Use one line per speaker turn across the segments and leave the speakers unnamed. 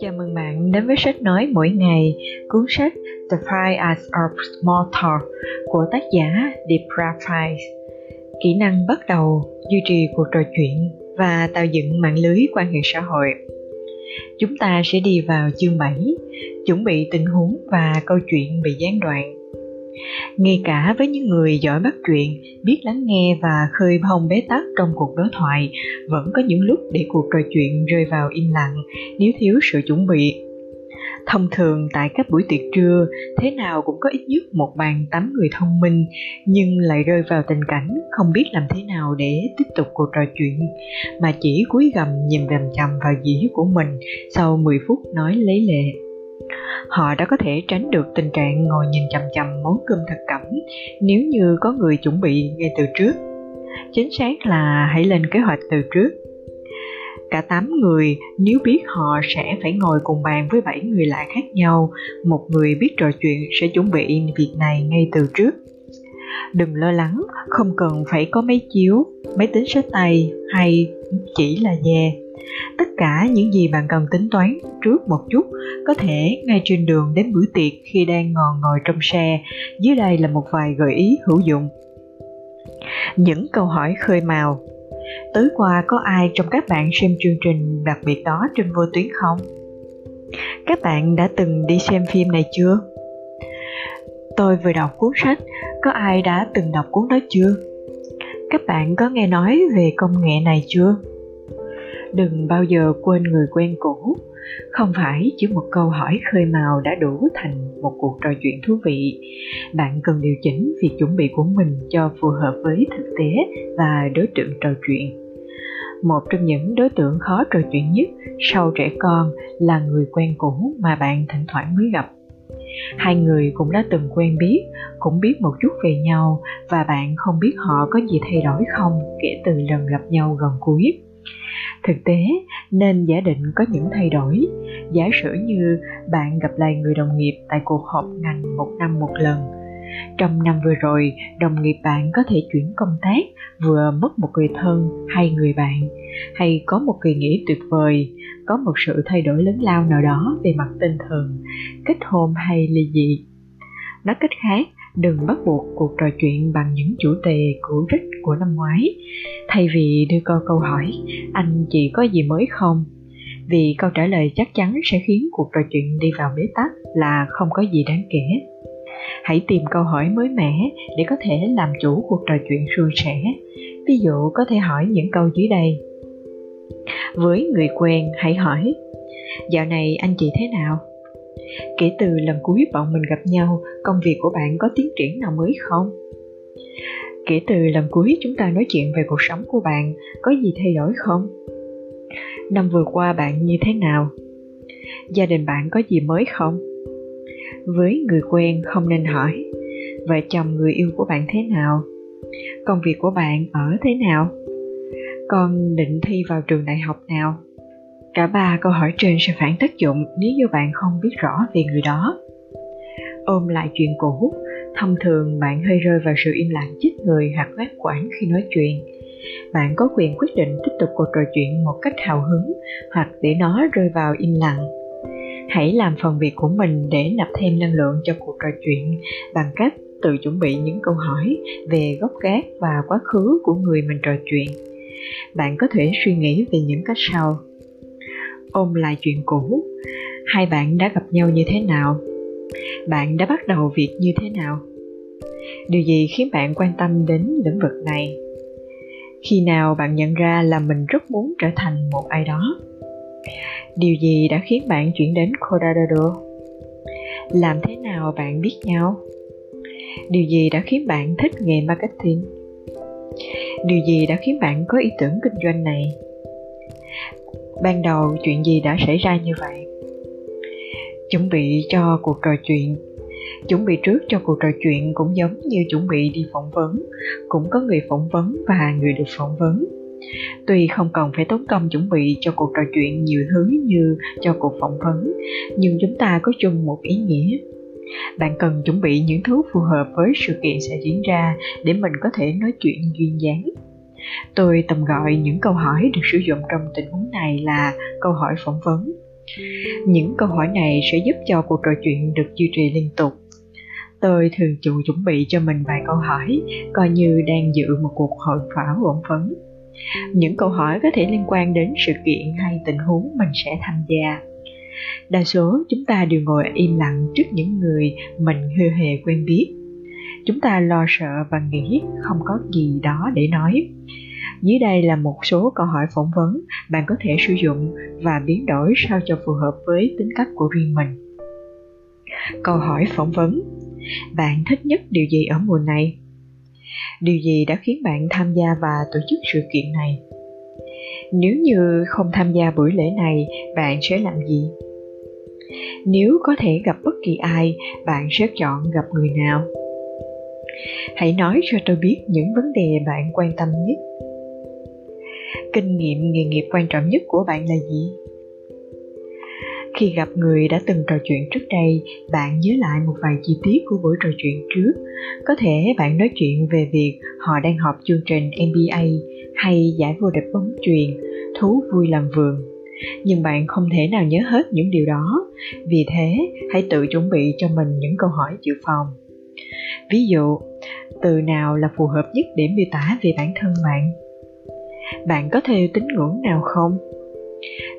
Chào mừng bạn đến với sách nói mỗi ngày, cuốn sách The Five Arts of Small Talk của tác giả Deepa Price. Kỹ năng bắt đầu, duy trì cuộc trò chuyện và tạo dựng mạng lưới quan hệ xã hội. Chúng ta sẽ đi vào chương 7, chuẩn bị tình huống và câu chuyện bị gián đoạn ngay cả với những người giỏi bắt chuyện, biết lắng nghe và khơi bông bế tắc trong cuộc đối thoại, vẫn có những lúc để cuộc trò chuyện rơi vào im lặng, nếu thiếu sự chuẩn bị. Thông thường, tại các buổi tiệc trưa, thế nào cũng có ít nhất một bàn tám người thông minh, nhưng lại rơi vào tình cảnh không biết làm thế nào để tiếp tục cuộc trò chuyện, mà chỉ cúi gầm nhìn đầm chầm vào dĩ của mình sau 10 phút nói lấy lệ họ đã có thể tránh được tình trạng ngồi nhìn chằm chằm món cơm thật cẩm nếu như có người chuẩn bị ngay từ trước. Chính xác là hãy lên kế hoạch từ trước. Cả 8 người nếu biết họ sẽ phải ngồi cùng bàn với 7 người lạ khác nhau, một người biết trò chuyện sẽ chuẩn bị việc này ngay từ trước. Đừng lo lắng, không cần phải có máy chiếu, máy tính sách tay hay chỉ là dè tất cả những gì bạn cần tính toán trước một chút, có thể ngay trên đường đến bữa tiệc khi đang ngồi ngồi trong xe. Dưới đây là một vài gợi ý hữu dụng. Những câu hỏi khơi mào. Tối qua có ai trong các bạn xem chương trình đặc biệt đó trên vô tuyến không? Các bạn đã từng đi xem phim này chưa? Tôi vừa đọc cuốn sách, có ai đã từng đọc cuốn đó chưa? Các bạn có nghe nói về công nghệ này chưa? Đừng bao giờ quên người quen cũ. Không phải chỉ một câu hỏi khơi mào đã đủ thành một cuộc trò chuyện thú vị. Bạn cần điều chỉnh việc chuẩn bị của mình cho phù hợp với thực tế và đối tượng trò chuyện. Một trong những đối tượng khó trò chuyện nhất sau trẻ con là người quen cũ mà bạn thỉnh thoảng mới gặp. Hai người cũng đã từng quen biết, cũng biết một chút về nhau và bạn không biết họ có gì thay đổi không kể từ lần gặp nhau gần cuối thực tế, nên giả định có những thay đổi. Giả sử như bạn gặp lại người đồng nghiệp tại cuộc họp ngành một năm một lần. Trong năm vừa rồi, đồng nghiệp bạn có thể chuyển công tác, vừa mất một người thân hay người bạn. Hay có một kỳ nghỉ tuyệt vời, có một sự thay đổi lớn lao nào đó về mặt tinh thần, kết hôn hay ly dị. Nói cách khác đừng bắt buộc cuộc trò chuyện bằng những chủ đề cũ rích của năm ngoái. Thay vì đưa câu câu hỏi, anh chị có gì mới không? Vì câu trả lời chắc chắn sẽ khiến cuộc trò chuyện đi vào bế tắc là không có gì đáng kể. Hãy tìm câu hỏi mới mẻ để có thể làm chủ cuộc trò chuyện suôn sẻ. Ví dụ có thể hỏi những câu dưới đây. Với người quen, hãy hỏi, dạo này anh chị thế nào? Kể từ lần cuối bọn mình gặp nhau, công việc của bạn có tiến triển nào mới không? Kể từ lần cuối chúng ta nói chuyện về cuộc sống của bạn, có gì thay đổi không? Năm vừa qua bạn như thế nào? Gia đình bạn có gì mới không? Với người quen không nên hỏi. Vợ chồng người yêu của bạn thế nào? Công việc của bạn ở thế nào? Con định thi vào trường đại học nào? Cả ba câu hỏi trên sẽ phản tác dụng nếu như bạn không biết rõ về người đó. Ôm lại chuyện cũ thông thường bạn hơi rơi vào sự im lặng chích người hoặc ngắt quãng khi nói chuyện. Bạn có quyền quyết định tiếp tục cuộc trò chuyện một cách hào hứng hoặc để nó rơi vào im lặng. Hãy làm phần việc của mình để nạp thêm năng lượng cho cuộc trò chuyện bằng cách tự chuẩn bị những câu hỏi về gốc gác và quá khứ của người mình trò chuyện. Bạn có thể suy nghĩ về những cách sau ôm lại chuyện cũ. Hai bạn đã gặp nhau như thế nào? Bạn đã bắt đầu việc như thế nào? Điều gì khiến bạn quan tâm đến lĩnh vực này? Khi nào bạn nhận ra là mình rất muốn trở thành một ai đó? Điều gì đã khiến bạn chuyển đến colorado làm thế nào bạn biết nhau? Điều gì đã khiến bạn thích nghề marketing? Điều gì đã khiến bạn có ý tưởng kinh doanh này? Ban đầu chuyện gì đã xảy ra như vậy? Chuẩn bị cho cuộc trò chuyện. Chuẩn bị trước cho cuộc trò chuyện cũng giống như chuẩn bị đi phỏng vấn. Cũng có người phỏng vấn và người được phỏng vấn. Tuy không cần phải tốn công chuẩn bị cho cuộc trò chuyện nhiều thứ như cho cuộc phỏng vấn, nhưng chúng ta có chung một ý nghĩa. Bạn cần chuẩn bị những thứ phù hợp với sự kiện sẽ diễn ra để mình có thể nói chuyện duyên dáng. Tôi tầm gọi những câu hỏi được sử dụng trong tình huống này là câu hỏi phỏng vấn. Những câu hỏi này sẽ giúp cho cuộc trò chuyện được duy trì liên tục. Tôi thường chủ chuẩn bị cho mình vài câu hỏi, coi như đang dự một cuộc hội thảo phỏng vấn. Những câu hỏi có thể liên quan đến sự kiện hay tình huống mình sẽ tham gia. Đa số chúng ta đều ngồi im lặng trước những người mình hơi hề quen biết. Chúng ta lo sợ và nghĩ không có gì đó để nói. Dưới đây là một số câu hỏi phỏng vấn bạn có thể sử dụng và biến đổi sao cho phù hợp với tính cách của riêng mình. Câu hỏi phỏng vấn Bạn thích nhất điều gì ở mùa này? Điều gì đã khiến bạn tham gia và tổ chức sự kiện này? Nếu như không tham gia buổi lễ này, bạn sẽ làm gì? Nếu có thể gặp bất kỳ ai, bạn sẽ chọn gặp người nào? Hãy nói cho tôi biết những vấn đề bạn quan tâm nhất. Kinh nghiệm nghề nghiệp quan trọng nhất của bạn là gì? Khi gặp người đã từng trò chuyện trước đây, bạn nhớ lại một vài chi tiết của buổi trò chuyện trước. Có thể bạn nói chuyện về việc họ đang học chương trình MBA hay giải vô địch bóng truyền, thú vui làm vườn. Nhưng bạn không thể nào nhớ hết những điều đó, vì thế hãy tự chuẩn bị cho mình những câu hỏi dự phòng. Ví dụ, từ nào là phù hợp nhất để miêu tả về bản thân bạn? Bạn có theo tín ngưỡng nào không?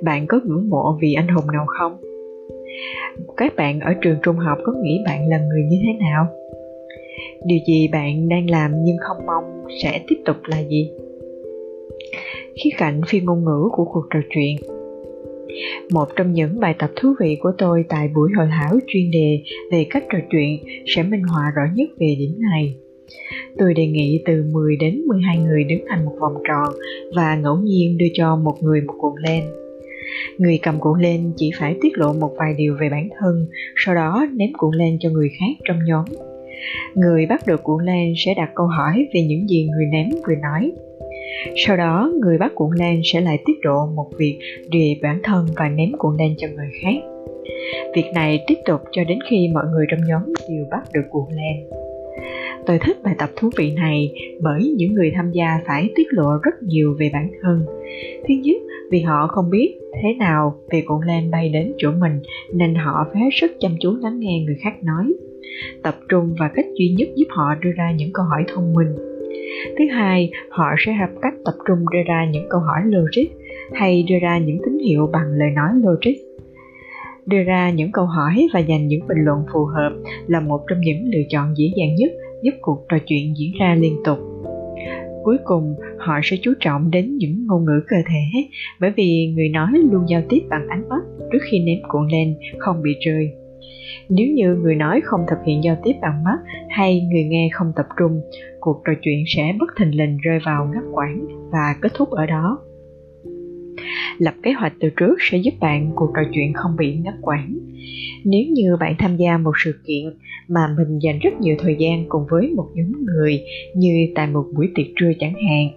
Bạn có ngưỡng mộ vị anh hùng nào không? Các bạn ở trường trung học có nghĩ bạn là người như thế nào? Điều gì bạn đang làm nhưng không mong sẽ tiếp tục là gì? Khía cạnh phi ngôn ngữ của cuộc trò chuyện một trong những bài tập thú vị của tôi tại buổi hội thảo chuyên đề về cách trò chuyện sẽ minh họa rõ nhất về điểm này. Tôi đề nghị từ 10 đến 12 người đứng thành một vòng tròn và ngẫu nhiên đưa cho một người một cuộn len. Người cầm cuộn len chỉ phải tiết lộ một vài điều về bản thân, sau đó ném cuộn len cho người khác trong nhóm. Người bắt được cuộn len sẽ đặt câu hỏi về những gì người ném vừa nói. Sau đó, người bắt cuộn len sẽ lại tiết lộ một việc về bản thân và ném cuộn len cho người khác. Việc này tiếp tục cho đến khi mọi người trong nhóm đều bắt được cuộn len. Tôi thích bài tập thú vị này bởi những người tham gia phải tiết lộ rất nhiều về bản thân. Thứ nhất, vì họ không biết thế nào về cuộn len bay đến chỗ mình nên họ phải hết sức chăm chú lắng nghe người khác nói. Tập trung và cách duy nhất giúp họ đưa ra những câu hỏi thông minh. Thứ hai, họ sẽ học cách tập trung đưa ra những câu hỏi logic hay đưa ra những tín hiệu bằng lời nói logic. Đưa ra những câu hỏi và dành những bình luận phù hợp là một trong những lựa chọn dễ dàng nhất giúp cuộc trò chuyện diễn ra liên tục. Cuối cùng họ sẽ chú trọng đến những ngôn ngữ cơ thể bởi vì người nói luôn giao tiếp bằng ánh mắt trước khi ném cuộn lên không bị rơi nếu như người nói không thực hiện giao tiếp bằng mắt hay người nghe không tập trung, cuộc trò chuyện sẽ bất thình lình rơi vào ngắt quãng và kết thúc ở đó. Lập kế hoạch từ trước sẽ giúp bạn cuộc trò chuyện không bị ngắt quãng. Nếu như bạn tham gia một sự kiện mà mình dành rất nhiều thời gian cùng với một nhóm người như tại một buổi tiệc trưa chẳng hạn,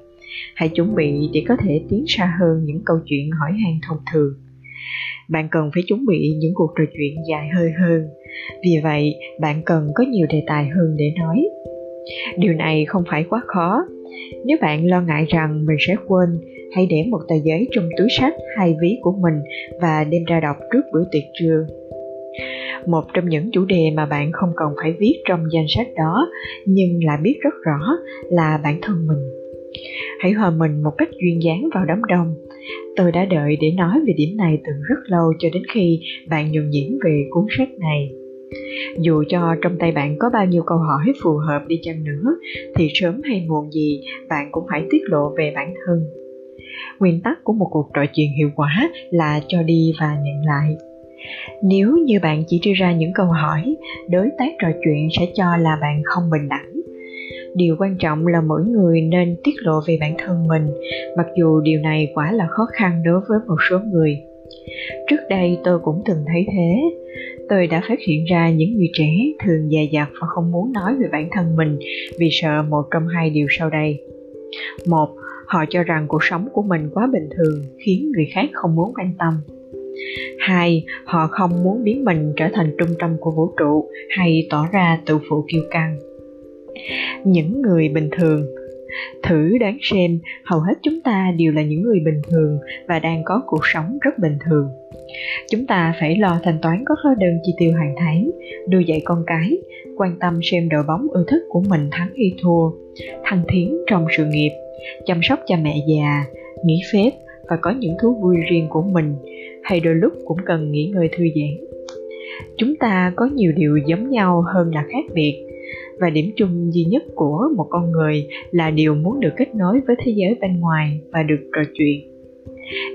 hãy chuẩn bị để có thể tiến xa hơn những câu chuyện hỏi han thông thường bạn cần phải chuẩn bị những cuộc trò chuyện dài hơi hơn. Vì vậy, bạn cần có nhiều đề tài hơn để nói. Điều này không phải quá khó. Nếu bạn lo ngại rằng mình sẽ quên, hãy để một tờ giấy trong túi sách hay ví của mình và đem ra đọc trước bữa tiệc trưa. Một trong những chủ đề mà bạn không cần phải viết trong danh sách đó, nhưng là biết rất rõ là bản thân mình. Hãy hòa mình một cách duyên dáng vào đám đông tôi đã đợi để nói về điểm này từ rất lâu cho đến khi bạn nhuần nhiễm về cuốn sách này. Dù cho trong tay bạn có bao nhiêu câu hỏi phù hợp đi chăng nữa, thì sớm hay muộn gì bạn cũng phải tiết lộ về bản thân. Nguyên tắc của một cuộc trò chuyện hiệu quả là cho đi và nhận lại. Nếu như bạn chỉ đưa ra những câu hỏi, đối tác trò chuyện sẽ cho là bạn không bình đẳng điều quan trọng là mỗi người nên tiết lộ về bản thân mình, mặc dù điều này quả là khó khăn đối với một số người. Trước đây tôi cũng từng thấy thế. Tôi đã phát hiện ra những người trẻ thường dè dặt và không muốn nói về bản thân mình vì sợ một trong hai điều sau đây. Một, họ cho rằng cuộc sống của mình quá bình thường, khiến người khác không muốn quan tâm. Hai, họ không muốn biến mình trở thành trung tâm của vũ trụ hay tỏ ra tự phụ kiêu căng những người bình thường Thử đoán xem, hầu hết chúng ta đều là những người bình thường và đang có cuộc sống rất bình thường. Chúng ta phải lo thanh toán các hóa đơn chi tiêu hàng tháng, nuôi dạy con cái, quan tâm xem đội bóng ưa thích của mình thắng hay thua, thăng tiến trong sự nghiệp, chăm sóc cha mẹ già, nghỉ phép và có những thú vui riêng của mình, hay đôi lúc cũng cần nghỉ ngơi thư giãn. Chúng ta có nhiều điều giống nhau hơn là khác biệt, và điểm chung duy nhất của một con người là điều muốn được kết nối với thế giới bên ngoài và được trò chuyện.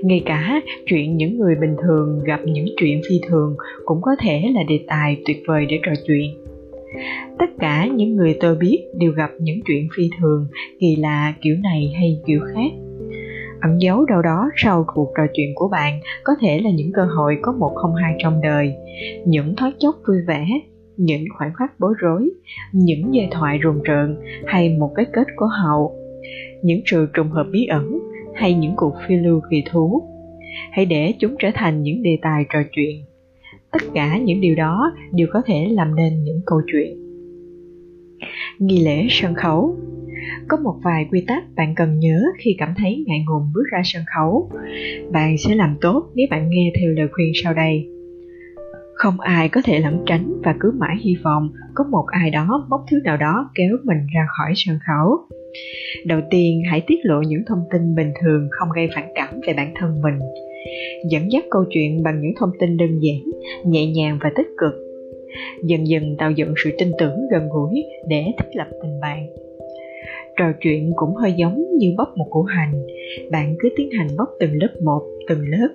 Ngay cả chuyện những người bình thường gặp những chuyện phi thường cũng có thể là đề tài tuyệt vời để trò chuyện. Tất cả những người tôi biết đều gặp những chuyện phi thường, kỳ lạ kiểu này hay kiểu khác. Ẩn giấu đâu đó sau cuộc trò chuyện của bạn có thể là những cơ hội có một không hai trong đời. Những thoáng chốc vui vẻ những khoảnh khắc bối rối, những giai thoại rùng rợn hay một cái kết của hậu những sự trùng hợp bí ẩn hay những cuộc phiêu lưu kỳ thú. Hãy để chúng trở thành những đề tài trò chuyện. Tất cả những điều đó đều có thể làm nên những câu chuyện. Nghi lễ sân khấu. Có một vài quy tắc bạn cần nhớ khi cảm thấy ngại ngùng bước ra sân khấu. Bạn sẽ làm tốt nếu bạn nghe theo lời khuyên sau đây không ai có thể lẩn tránh và cứ mãi hy vọng có một ai đó móc thứ nào đó kéo mình ra khỏi sân khấu. Đầu tiên, hãy tiết lộ những thông tin bình thường không gây phản cảm về bản thân mình. Dẫn dắt câu chuyện bằng những thông tin đơn giản, nhẹ nhàng và tích cực. Dần dần tạo dựng sự tin tưởng gần gũi để thiết lập tình bạn. Trò chuyện cũng hơi giống như bóc một củ hành. Bạn cứ tiến hành bóc từng lớp một, từng lớp,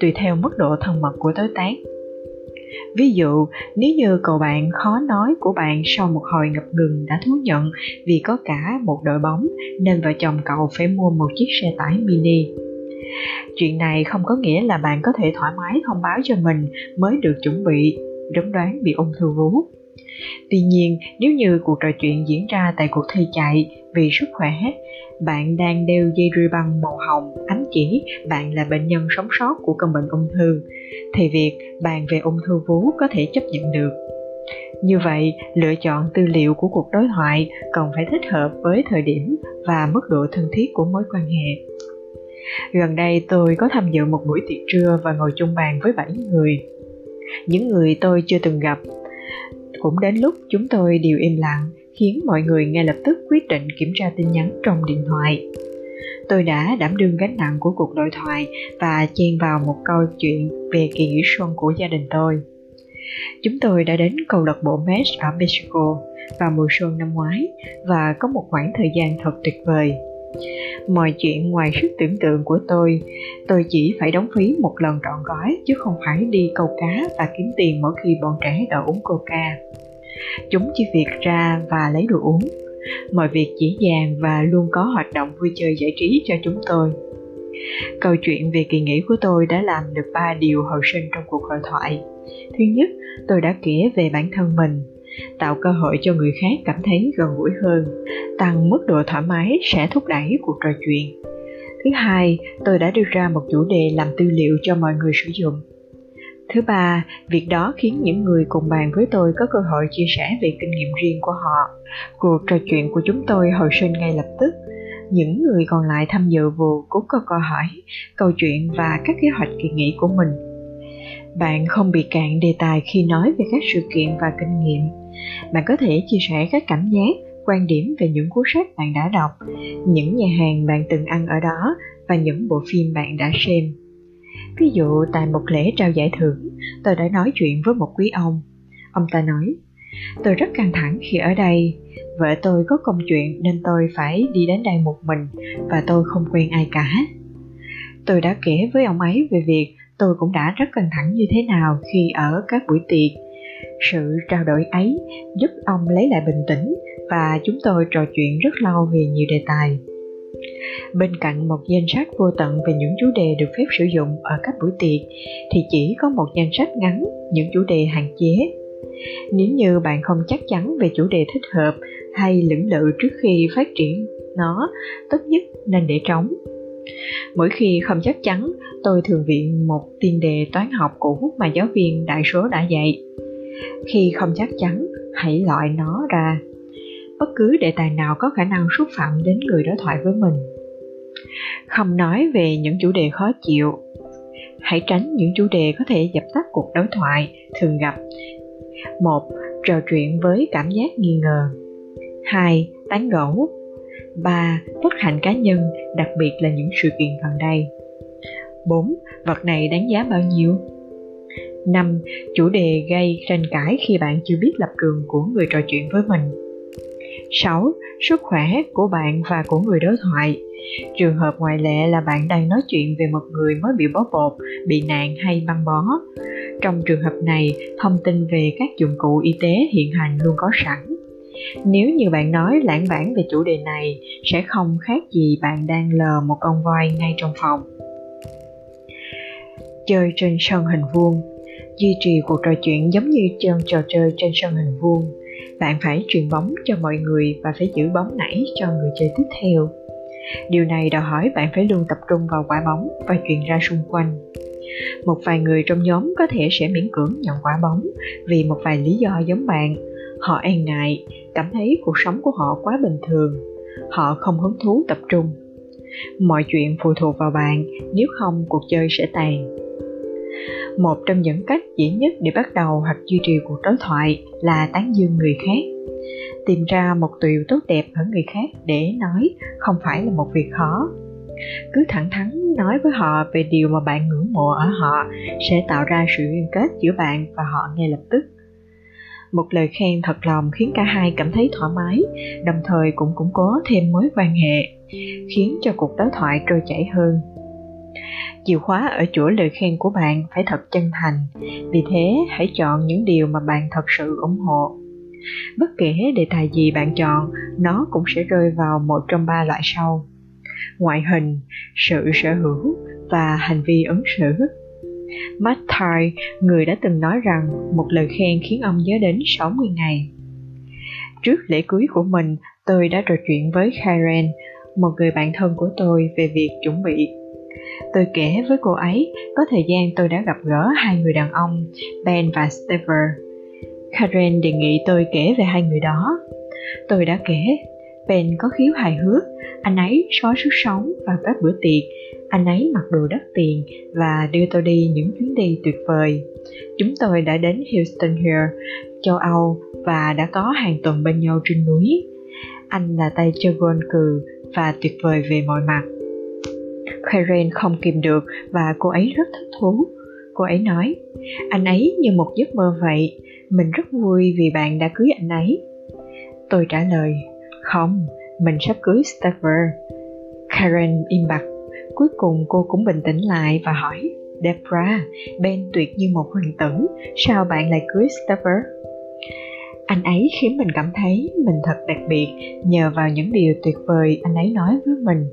tùy theo mức độ thân mật của đối tác. Ví dụ, nếu như cậu bạn khó nói của bạn sau một hồi ngập ngừng đã thú nhận vì có cả một đội bóng nên vợ chồng cậu phải mua một chiếc xe tải mini. Chuyện này không có nghĩa là bạn có thể thoải mái thông báo cho mình mới được chuẩn bị đấm đoán bị ung thư vú. Tuy nhiên, nếu như cuộc trò chuyện diễn ra tại cuộc thi chạy vì sức khỏe, bạn đang đeo dây ruy băng màu hồng ánh chỉ bạn là bệnh nhân sống sót của căn bệnh ung thư, thì việc bàn về ung thư vú có thể chấp nhận được. Như vậy, lựa chọn tư liệu của cuộc đối thoại còn phải thích hợp với thời điểm và mức độ thân thiết của mối quan hệ. Gần đây tôi có tham dự một buổi tiệc trưa và ngồi chung bàn với 7 người. Những người tôi chưa từng gặp cũng đến lúc chúng tôi đều im lặng khiến mọi người ngay lập tức quyết định kiểm tra tin nhắn trong điện thoại tôi đã đảm đương gánh nặng của cuộc đối thoại và chen vào một câu chuyện về kỳ nghỉ xuân của gia đình tôi. Chúng tôi đã đến câu lạc bộ mesh ở mexico vào mùa xuân năm ngoái và có một khoảng thời gian thật tuyệt vời. Mọi chuyện ngoài sức tưởng tượng của tôi tôi chỉ phải đóng phí một lần trọn gói chứ không phải đi câu cá và kiếm tiền mỗi khi bọn trẻ đòi uống coca. Chúng chỉ việc ra và lấy đồ uống mọi việc dễ dàng và luôn có hoạt động vui chơi giải trí cho chúng tôi. Câu chuyện về kỳ nghỉ của tôi đã làm được ba điều hồi sinh trong cuộc hội thoại. Thứ nhất, tôi đã kể về bản thân mình, tạo cơ hội cho người khác cảm thấy gần gũi hơn, tăng mức độ thoải mái sẽ thúc đẩy cuộc trò chuyện. Thứ hai, tôi đã đưa ra một chủ đề làm tư liệu cho mọi người sử dụng thứ ba, việc đó khiến những người cùng bàn với tôi có cơ hội chia sẻ về kinh nghiệm riêng của họ. Cuộc trò chuyện của chúng tôi hồi sinh ngay lập tức. Những người còn lại tham dự vụ cũng có câu hỏi, câu chuyện và các kế hoạch kỳ nghỉ của mình. Bạn không bị cạn đề tài khi nói về các sự kiện và kinh nghiệm. Bạn có thể chia sẻ các cảm giác, quan điểm về những cuốn sách bạn đã đọc, những nhà hàng bạn từng ăn ở đó và những bộ phim bạn đã xem ví dụ, tại một lễ trao giải thưởng, tôi đã nói chuyện với một quý ông. Ông ta nói, tôi rất căng thẳng khi ở đây. Vợ tôi có công chuyện nên tôi phải đi đến đây một mình và tôi không quen ai cả. Tôi đã kể với ông ấy về việc tôi cũng đã rất căng thẳng như thế nào khi ở các buổi tiệc. Sự trao đổi ấy giúp ông lấy lại bình tĩnh và chúng tôi trò chuyện rất lâu về nhiều đề tài bên cạnh một danh sách vô tận về những chủ đề được phép sử dụng ở các buổi tiệc, thì chỉ có một danh sách ngắn những chủ đề hạn chế. Nếu như bạn không chắc chắn về chủ đề thích hợp hay lưỡng lự trước khi phát triển nó, tốt nhất nên để trống. Mỗi khi không chắc chắn, tôi thường viện một tiên đề toán học cũ mà giáo viên đại số đã dạy. Khi không chắc chắn, hãy loại nó ra bất cứ đề tài nào có khả năng xúc phạm đến người đối thoại với mình không nói về những chủ đề khó chịu hãy tránh những chủ đề có thể dập tắt cuộc đối thoại thường gặp một, trò chuyện với cảm giác nghi ngờ hai, tán gẫu ba, bất hạnh cá nhân, đặc biệt là những sự kiện gần đây 4. Vật này đáng giá bao nhiêu? 5. Chủ đề gây tranh cãi khi bạn chưa biết lập trường của người trò chuyện với mình. 6. Sức khỏe của bạn và của người đối thoại. Trường hợp ngoại lệ là bạn đang nói chuyện về một người mới bị bó bột, bị nạn hay băng bó. Trong trường hợp này, thông tin về các dụng cụ y tế hiện hành luôn có sẵn. Nếu như bạn nói lãng bản về chủ đề này, sẽ không khác gì bạn đang lờ một con voi ngay trong phòng. Chơi trên sân hình vuông Duy trì cuộc trò chuyện giống như chơi trò chơi trên sân hình vuông. Bạn phải truyền bóng cho mọi người và phải giữ bóng nảy cho người chơi tiếp theo. Điều này đòi hỏi bạn phải luôn tập trung vào quả bóng và truyền ra xung quanh. Một vài người trong nhóm có thể sẽ miễn cưỡng nhận quả bóng vì một vài lý do giống bạn. Họ e ngại, cảm thấy cuộc sống của họ quá bình thường. Họ không hứng thú tập trung. Mọi chuyện phụ thuộc vào bạn, nếu không cuộc chơi sẽ tàn một trong những cách dễ nhất để bắt đầu hoặc duy trì cuộc đối thoại là tán dương người khác. Tìm ra một điều tốt đẹp ở người khác để nói không phải là một việc khó. Cứ thẳng thắn nói với họ về điều mà bạn ngưỡng mộ ở họ sẽ tạo ra sự liên kết giữa bạn và họ ngay lập tức. Một lời khen thật lòng khiến cả hai cảm thấy thoải mái, đồng thời cũng củng cố thêm mối quan hệ, khiến cho cuộc đối thoại trôi chảy hơn chìa khóa ở chỗ lời khen của bạn phải thật chân thành. Vì thế hãy chọn những điều mà bạn thật sự ủng hộ. Bất kể đề tài gì bạn chọn nó cũng sẽ rơi vào một trong ba loại sau. Ngoại hình sự sở hữu và hành vi ứng xử. Matt Thai, người đã từng nói rằng một lời khen khiến ông nhớ đến 60 ngày. Trước lễ cưới của mình, tôi đã trò chuyện với Karen, một người bạn thân của tôi về việc chuẩn bị. Tôi kể với cô ấy có thời gian tôi đã gặp gỡ hai người đàn ông, Ben và Stever. Karen đề nghị tôi kể về hai người đó. Tôi đã kể, Ben có khiếu hài hước, anh ấy sói sức sống vào các bữa tiệc, anh ấy mặc đồ đắt tiền và đưa tôi đi những chuyến đi tuyệt vời. Chúng tôi đã đến Houston Hill, châu Âu và đã có hàng tuần bên nhau trên núi. Anh là tay chơi gôn cừ và tuyệt vời về mọi mặt Karen không kìm được và cô ấy rất thích thú. Cô ấy nói, anh ấy như một giấc mơ vậy, mình rất vui vì bạn đã cưới anh ấy. Tôi trả lời, không, mình sắp cưới Staver. Karen im bặt, cuối cùng cô cũng bình tĩnh lại và hỏi, Debra, Ben tuyệt như một hoàng tử, sao bạn lại cưới Staver? Anh ấy khiến mình cảm thấy mình thật đặc biệt nhờ vào những điều tuyệt vời anh ấy nói với mình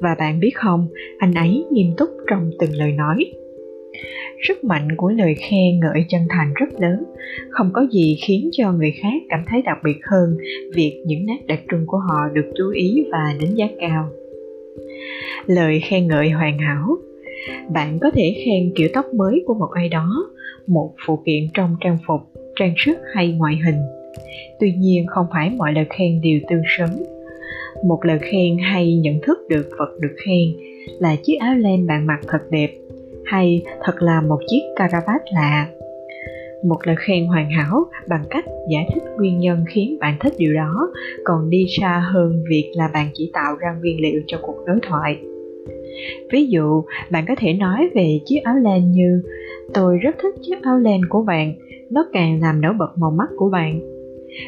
và bạn biết không, anh ấy nghiêm túc trong từng lời nói. Sức mạnh của lời khen ngợi chân thành rất lớn. Không có gì khiến cho người khác cảm thấy đặc biệt hơn việc những nét đặc trưng của họ được chú ý và đánh giá cao. Lời khen ngợi hoàn hảo. Bạn có thể khen kiểu tóc mới của một ai đó, một phụ kiện trong trang phục, trang sức hay ngoại hình. Tuy nhiên không phải mọi lời khen đều tương xứng một lời khen hay nhận thức được vật được khen là chiếc áo len bạn mặc thật đẹp hay thật là một chiếc caravat lạ. Một lời khen hoàn hảo bằng cách giải thích nguyên nhân khiến bạn thích điều đó còn đi xa hơn việc là bạn chỉ tạo ra nguyên liệu cho cuộc đối thoại. Ví dụ, bạn có thể nói về chiếc áo len như, tôi rất thích chiếc áo len của bạn, nó càng làm nổi bật màu mắt của bạn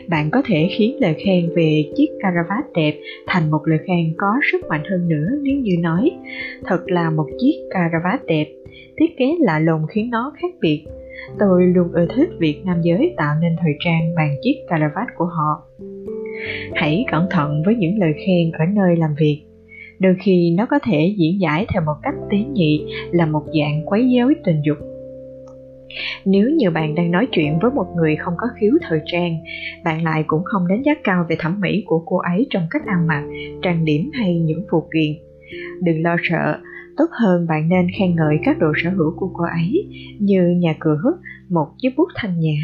bạn có thể khiến lời khen về chiếc caravat đẹp thành một lời khen có sức mạnh hơn nữa nếu như nói, thật là một chiếc caravat đẹp. Thiết kế lạ lùng khiến nó khác biệt. Tôi luôn ưa thích việc nam giới tạo nên thời trang bằng chiếc caravat của họ. Hãy cẩn thận với những lời khen ở nơi làm việc. Đôi khi nó có thể diễn giải theo một cách tế nhị, là một dạng quấy rối tình dục nếu như bạn đang nói chuyện với một người không có khiếu thời trang, bạn lại cũng không đánh giá cao về thẩm mỹ của cô ấy trong cách ăn mặc, trang điểm hay những phụ kiện. Đừng lo sợ, tốt hơn bạn nên khen ngợi các đồ sở hữu của cô ấy như nhà cửa, một chiếc bút thanh nhã,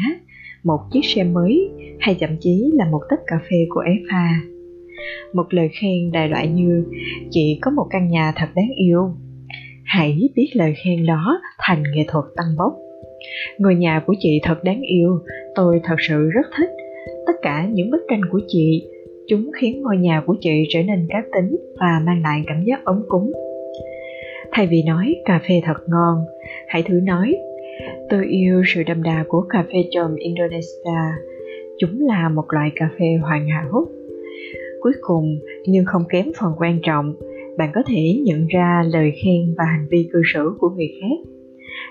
một chiếc xe mới hay thậm chí là một tách cà phê của ấy pha. Một lời khen đại loại như chị có một căn nhà thật đáng yêu. Hãy biết lời khen đó thành nghệ thuật tăng bốc. Ngôi nhà của chị thật đáng yêu, tôi thật sự rất thích. Tất cả những bức tranh của chị, chúng khiến ngôi nhà của chị trở nên cá tính và mang lại cảm giác ấm cúng. Thay vì nói cà phê thật ngon, hãy thử nói tôi yêu sự đậm đà của cà phê chòm Indonesia. Chúng là một loại cà phê hoàn hảo. Cuối cùng, nhưng không kém phần quan trọng, bạn có thể nhận ra lời khen và hành vi cư xử của người khác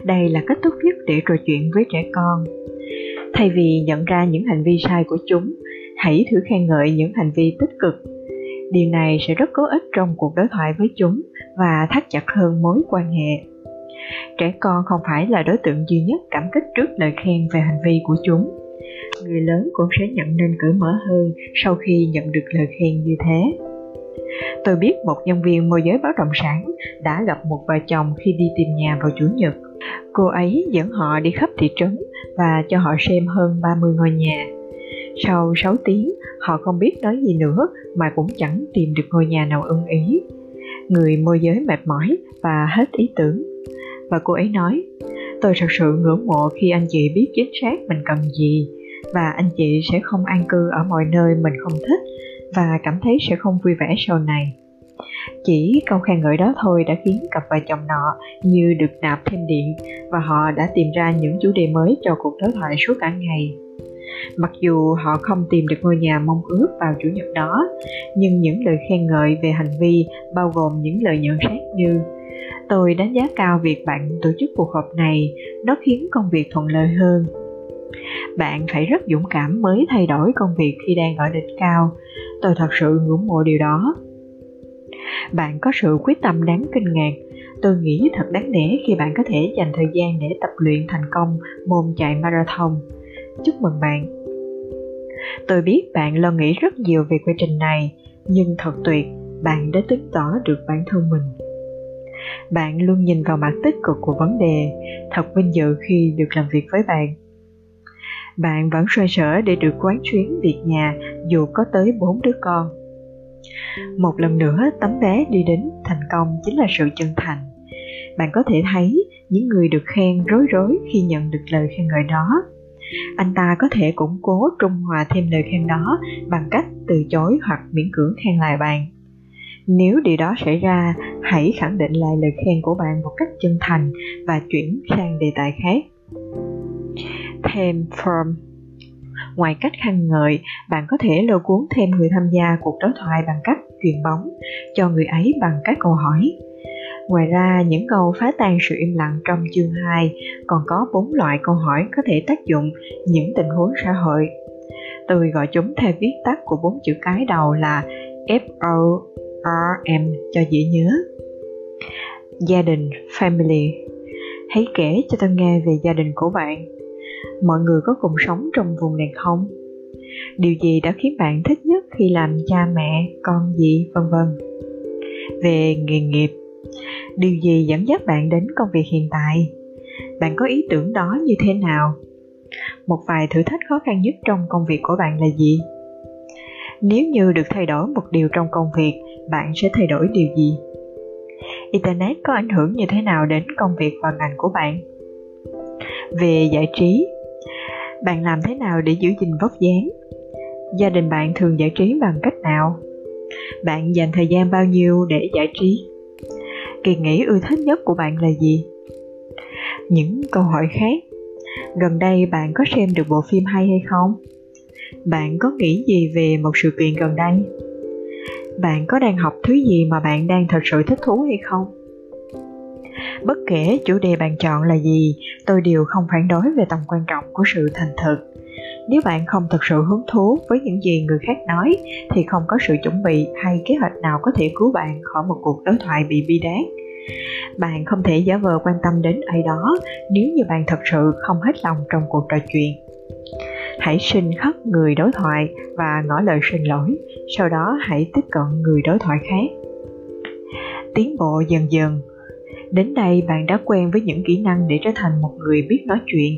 đây là cách tốt nhất để trò chuyện với trẻ con. Thay vì nhận ra những hành vi sai của chúng, hãy thử khen ngợi những hành vi tích cực. Điều này sẽ rất có ích trong cuộc đối thoại với chúng và thắt chặt hơn mối quan hệ. Trẻ con không phải là đối tượng duy nhất cảm kích trước lời khen về hành vi của chúng. Người lớn cũng sẽ nhận nên cởi mở hơn sau khi nhận được lời khen như thế tôi biết một nhân viên môi giới bất động sản đã gặp một vợ chồng khi đi tìm nhà vào chủ nhật Cô ấy dẫn họ đi khắp thị trấn và cho họ xem hơn 30 ngôi nhà. Sau 6 tiếng, họ không biết nói gì nữa mà cũng chẳng tìm được ngôi nhà nào ưng ý. Người môi giới mệt mỏi và hết ý tưởng. Và cô ấy nói, tôi thật sự ngưỡng mộ khi anh chị biết chính xác mình cần gì và anh chị sẽ không an cư ở mọi nơi mình không thích và cảm thấy sẽ không vui vẻ sau này. Chỉ câu khen ngợi đó thôi đã khiến cặp vợ chồng nọ như được nạp thêm điện và họ đã tìm ra những chủ đề mới cho cuộc đối thoại suốt cả ngày. Mặc dù họ không tìm được ngôi nhà mong ước vào chủ nhật đó, nhưng những lời khen ngợi về hành vi bao gồm những lời nhận xét như Tôi đánh giá cao việc bạn tổ chức cuộc họp này, nó khiến công việc thuận lợi hơn. Bạn phải rất dũng cảm mới thay đổi công việc khi đang ở đỉnh cao. Tôi thật sự ngưỡng mộ điều đó. Bạn có sự quyết tâm đáng kinh ngạc. Tôi nghĩ thật đáng nể khi bạn có thể dành thời gian để tập luyện thành công môn chạy marathon. Chúc mừng bạn. Tôi biết bạn lo nghĩ rất nhiều về quy trình này, nhưng thật tuyệt, bạn đã chứng tỏ được bản thân mình. Bạn luôn nhìn vào mặt tích cực của vấn đề. Thật vinh dự khi được làm việc với bạn bạn vẫn xoay sở để được quán chuyến việc nhà, dù có tới bốn đứa con. Một lần nữa, tấm vé đi đến thành công chính là sự chân thành. Bạn có thể thấy những người được khen rối rối khi nhận được lời khen ngợi đó. Anh ta có thể củng cố trung hòa thêm lời khen đó bằng cách từ chối hoặc miễn cưỡng khen lại bạn. Nếu điều đó xảy ra, hãy khẳng định lại lời khen của bạn một cách chân thành và chuyển sang đề tài khác thêm from Ngoài cách khen ngợi, bạn có thể lôi cuốn thêm người tham gia cuộc đối thoại bằng cách truyền bóng cho người ấy bằng các câu hỏi. Ngoài ra, những câu phá tan sự im lặng trong chương 2 còn có bốn loại câu hỏi có thể tác dụng những tình huống xã hội. Tôi gọi chúng theo viết tắt của bốn chữ cái đầu là F-O-R-M cho dễ nhớ. Gia đình, family. Hãy kể cho tôi nghe về gia đình của bạn mọi người có cùng sống trong vùng này không? Điều gì đã khiến bạn thích nhất khi làm cha mẹ, con gì, vân vân? Về nghề nghiệp, điều gì dẫn dắt bạn đến công việc hiện tại? Bạn có ý tưởng đó như thế nào? Một vài thử thách khó khăn nhất trong công việc của bạn là gì? Nếu như được thay đổi một điều trong công việc, bạn sẽ thay đổi điều gì? Internet có ảnh hưởng như thế nào đến công việc và ngành của bạn? Về giải trí. Bạn làm thế nào để giữ gìn vóc dáng? Gia đình bạn thường giải trí bằng cách nào? Bạn dành thời gian bao nhiêu để giải trí? Kỳ nghỉ ưa thích nhất của bạn là gì? Những câu hỏi khác. Gần đây bạn có xem được bộ phim hay hay không? Bạn có nghĩ gì về một sự kiện gần đây? Bạn có đang học thứ gì mà bạn đang thật sự thích thú hay không? Bất kể chủ đề bạn chọn là gì, tôi đều không phản đối về tầm quan trọng của sự thành thực. Nếu bạn không thực sự hứng thú với những gì người khác nói, thì không có sự chuẩn bị hay kế hoạch nào có thể cứu bạn khỏi một cuộc đối thoại bị bi đát. Bạn không thể giả vờ quan tâm đến ai đó nếu như bạn thật sự không hết lòng trong cuộc trò chuyện. Hãy xin khất người đối thoại và ngỏ lời xin lỗi, sau đó hãy tiếp cận người đối thoại khác. Tiến bộ dần dần Đến đây bạn đã quen với những kỹ năng để trở thành một người biết nói chuyện.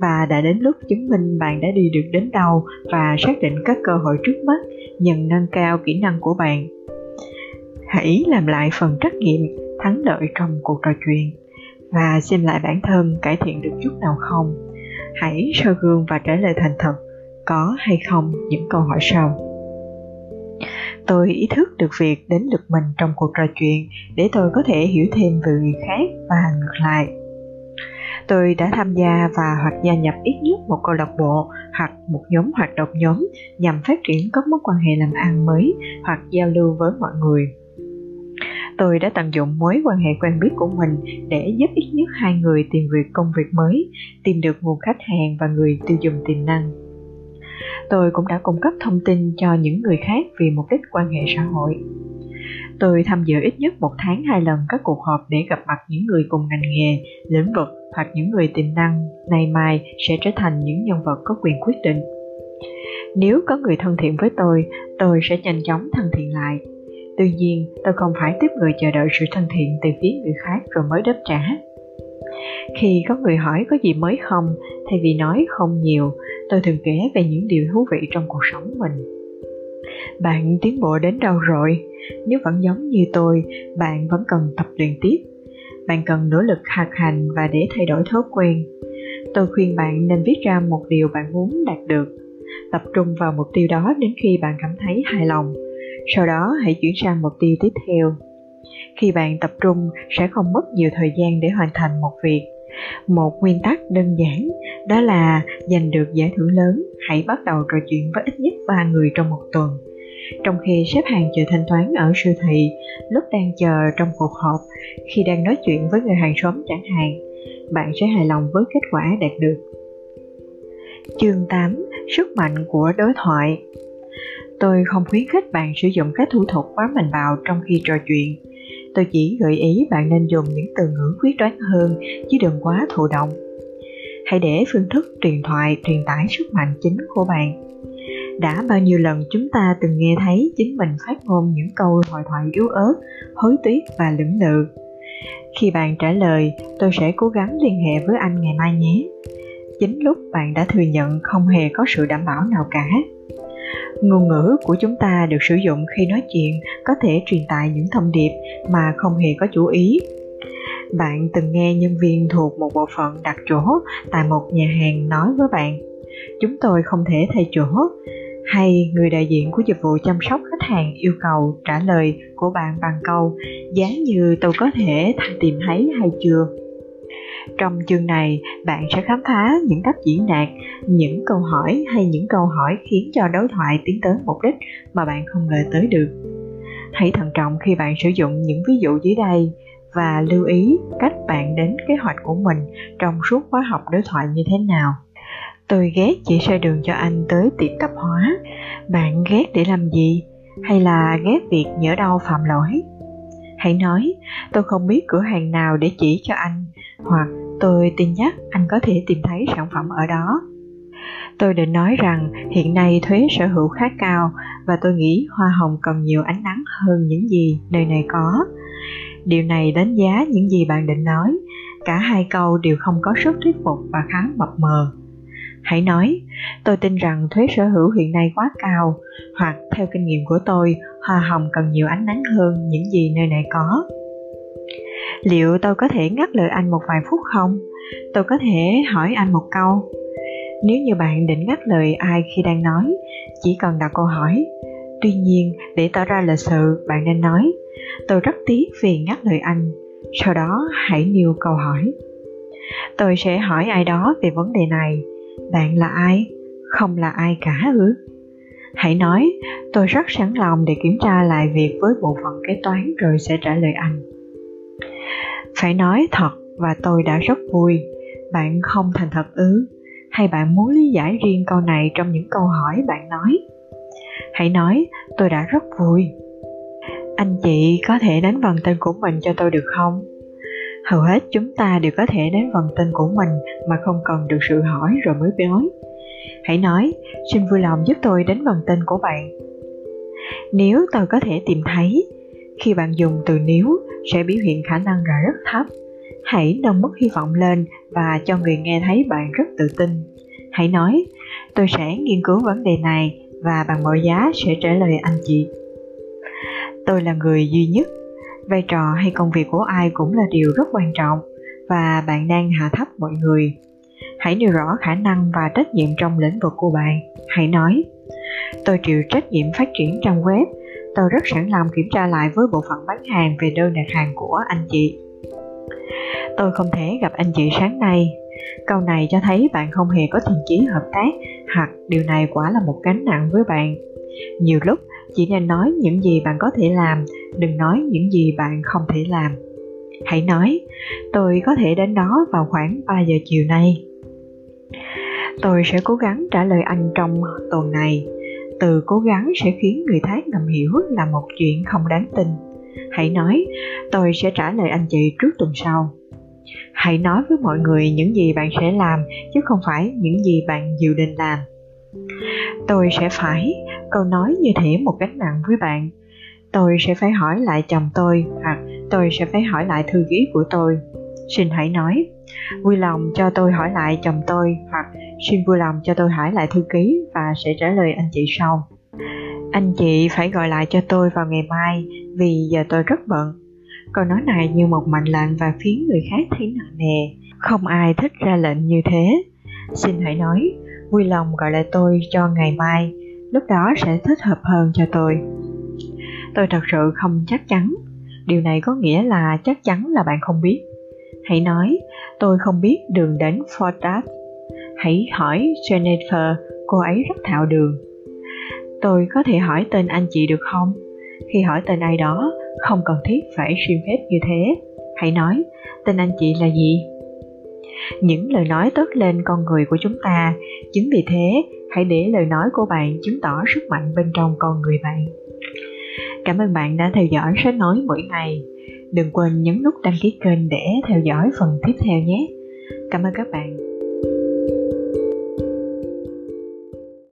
và đã đến lúc chứng minh bạn đã đi được đến đâu và xác định các cơ hội trước mắt nhằm nâng cao kỹ năng của bạn. Hãy làm lại phần trắc nghiệm, thắng lợi trong cuộc trò chuyện. Và xem lại bản thân cải thiện được chút nào không. Hãy soi gương và trả lời thành thật, có hay không những câu hỏi sau tôi ý thức được việc đến lượt mình trong cuộc trò chuyện để tôi có thể hiểu thêm về người khác và ngược lại. Tôi đã tham gia và hoặc gia nhập ít nhất một câu lạc bộ hoặc một nhóm hoạt động nhóm nhằm phát triển các mối quan hệ làm ăn mới hoặc giao lưu với mọi người. Tôi đã tận dụng mối quan hệ quen biết của mình để giúp ít nhất hai người tìm việc công việc mới, tìm được nguồn khách hàng và người tiêu dùng tiềm năng tôi cũng đã cung cấp thông tin cho những người khác vì mục đích quan hệ xã hội. Tôi tham dự ít nhất một tháng hai lần các cuộc họp để gặp mặt những người cùng ngành nghề, lĩnh vực hoặc những người tiềm năng, nay mai sẽ trở thành những nhân vật có quyền quyết định. Nếu có người thân thiện với tôi tôi sẽ nhanh chóng thân thiện lại. Tuy nhiên, tôi không phải tiếp người chờ đợi sự thân thiện từ phía người khác rồi mới đáp trả. Khi có người hỏi có gì mới không, thay vì nói không nhiều tôi thường kể về những điều thú vị trong cuộc sống mình. Bạn tiến bộ đến đâu rồi? Nếu vẫn giống như tôi, bạn vẫn cần tập luyện tiếp. Bạn cần nỗ lực hạt hành và để thay đổi thói quen. Tôi khuyên bạn nên viết ra một điều bạn muốn đạt được. Tập trung vào mục tiêu đó đến khi bạn cảm thấy hài lòng. Sau đó, hãy chuyển sang mục tiêu tiếp theo. Khi bạn tập trung, sẽ không mất nhiều thời gian để hoàn thành một việc một nguyên tắc đơn giản, đó là giành được giải thưởng lớn, hãy bắt đầu trò chuyện với ít nhất ba người trong một tuần. Trong khi xếp hàng chờ thanh toán ở siêu thị, lúc đang chờ trong cuộc họp, khi đang nói chuyện với người hàng xóm chẳng hạn, bạn sẽ hài lòng với kết quả đạt được. Chương 8 sức mạnh của đối thoại. Tôi không khuyến khích bạn sử dụng các thủ thuật quá mạnh bạo trong khi trò chuyện tôi chỉ gợi ý bạn nên dùng những từ ngữ quyết đoán hơn, chứ đừng quá thụ động. Hãy để phương thức truyền thoại truyền tải sức mạnh chính của bạn. Đã bao nhiêu lần chúng ta từng nghe thấy chính mình phát ngôn những câu hội thoại yếu ớt, hối tiếc và lưỡng lự. Khi bạn trả lời, tôi sẽ cố gắng liên hệ với anh ngày mai nhé. Chính lúc bạn đã thừa nhận không hề có sự đảm bảo nào cả ngôn ngữ của chúng ta được sử dụng khi nói chuyện, có thể truyền tải những thông điệp mà không hề có chủ ý. Bạn từng nghe nhân viên thuộc một bộ phận đặt chỗ tại một nhà hàng nói với bạn, chúng tôi không thể thay chỗ. Hay người đại diện của dịch vụ chăm sóc khách hàng yêu cầu trả lời của bạn bằng câu, giá như tôi có thể tìm thấy hay chưa? Trong chương này, bạn sẽ khám phá những cách diễn đạt, những câu hỏi hay những câu hỏi khiến cho đối thoại tiến tới mục đích mà bạn không ngờ tới được. Hãy thận trọng khi bạn sử dụng những ví dụ dưới đây và lưu ý cách bạn đến kế hoạch của mình trong suốt khóa học đối thoại như thế nào. Tôi ghét chỉ soi đường cho anh tới tiệm tạp hóa. Bạn ghét để làm gì? Hay là ghét việc nhỡ đau phạm lỗi? Hãy nói, tôi không biết cửa hàng nào để chỉ cho anh hoặc tôi tin chắc anh có thể tìm thấy sản phẩm ở đó. Tôi định nói rằng hiện nay thuế sở hữu khá cao và tôi nghĩ hoa hồng cần nhiều ánh nắng hơn những gì nơi này có. Điều này đánh giá những gì bạn định nói. Cả hai câu đều không có sức thuyết phục và khá mập mờ. Hãy nói, tôi tin rằng thuế sở hữu hiện nay quá cao. Hoặc theo kinh nghiệm của tôi, hoa hồng cần nhiều ánh nắng hơn những gì nơi này có liệu tôi có thể ngắt lời anh một vài phút không? Tôi có thể hỏi anh một câu. Nếu như bạn định ngắt lời ai khi đang nói, chỉ cần đặt câu hỏi. Tuy nhiên, để tỏ ra lịch sự, bạn nên nói, tôi rất tiếc vì ngắt lời anh. Sau đó, hãy nêu câu hỏi. Tôi sẽ hỏi ai đó về vấn đề này. Bạn là ai? Không là ai cả ư? Hãy nói, tôi rất sẵn lòng để kiểm tra lại việc với bộ phận kế toán rồi sẽ trả lời anh phải nói thật và tôi đã rất vui. Bạn không thành thật ư? Hay bạn muốn lý giải riêng câu này trong những câu hỏi bạn nói? Hãy nói, tôi đã rất vui. Anh chị có thể đánh vần tên của mình cho tôi được không? Hầu hết chúng ta đều có thể đánh vần tên của mình mà không cần được sự hỏi rồi mới nói. Hãy nói, xin vui lòng giúp tôi đánh vần tên của bạn. Nếu tôi có thể tìm thấy khi bạn dùng từ nếu sẽ biểu hiện khả năng là rất thấp. Hãy nâng mức hy vọng lên và cho người nghe thấy bạn rất tự tin. Hãy nói, tôi sẽ nghiên cứu vấn đề này và bằng mọi giá sẽ trả lời anh chị. Tôi là người duy nhất. Vai trò hay công việc của ai cũng là điều rất quan trọng và bạn đang hạ thấp mọi người. Hãy nêu rõ khả năng và trách nhiệm trong lĩnh vực của bạn. Hãy nói, tôi chịu trách nhiệm phát triển trang web tôi rất sẵn lòng kiểm tra lại với bộ phận bán hàng về đơn đặt hàng của anh chị. Tôi không thể gặp anh chị sáng nay. Câu này cho thấy bạn không hề có thiện chí hợp tác, hoặc điều này quả là một gánh nặng với bạn. Nhiều lúc, chỉ nên nói những gì bạn có thể làm, đừng nói những gì bạn không thể làm. Hãy nói, tôi có thể đến đó vào khoảng 3 giờ chiều nay. Tôi sẽ cố gắng trả lời anh trong tuần này từ cố gắng sẽ khiến người khác ngầm hiểu là một chuyện không đáng tin. Hãy nói, tôi sẽ trả lời anh chị trước tuần sau. Hãy nói với mọi người những gì bạn sẽ làm, chứ không phải những gì bạn dự định làm. Tôi sẽ phải. Câu nói như thể một gánh nặng với bạn. Tôi sẽ phải hỏi lại chồng tôi, hoặc tôi sẽ phải hỏi lại thư ký của tôi. Xin hãy nói vui lòng cho tôi hỏi lại chồng tôi, hoặc xin vui lòng cho tôi hỏi lại thư ký và sẽ trả lời anh chị sau. Anh chị phải gọi lại cho tôi vào ngày mai, vì giờ tôi rất bận. Câu nói này như một mệnh lệnh và khiến người khác thấy nặng nề. Không ai thích ra lệnh như thế. Xin hãy nói, vui lòng gọi lại tôi cho ngày mai, lúc đó sẽ thích hợp hơn cho tôi. Tôi thật sự không chắc chắn. Điều này có nghĩa là chắc chắn là bạn không biết. Hãy nói tôi không biết đường đến Fortat hãy hỏi Jennifer, cô ấy rất thạo đường. Tôi có thể hỏi tên anh chị được không? Khi hỏi tên ai đó, không cần thiết phải xin phép như thế. Hãy nói, tên anh chị là gì? Những lời nói tốt lên con người của chúng ta. Chính vì thế, hãy để lời nói của bạn chứng tỏ sức mạnh bên trong con người bạn. Cảm ơn bạn đã theo dõi sách nói mỗi ngày đừng quên nhấn nút đăng ký kênh để theo dõi phần tiếp theo nhé. Cảm ơn các bạn.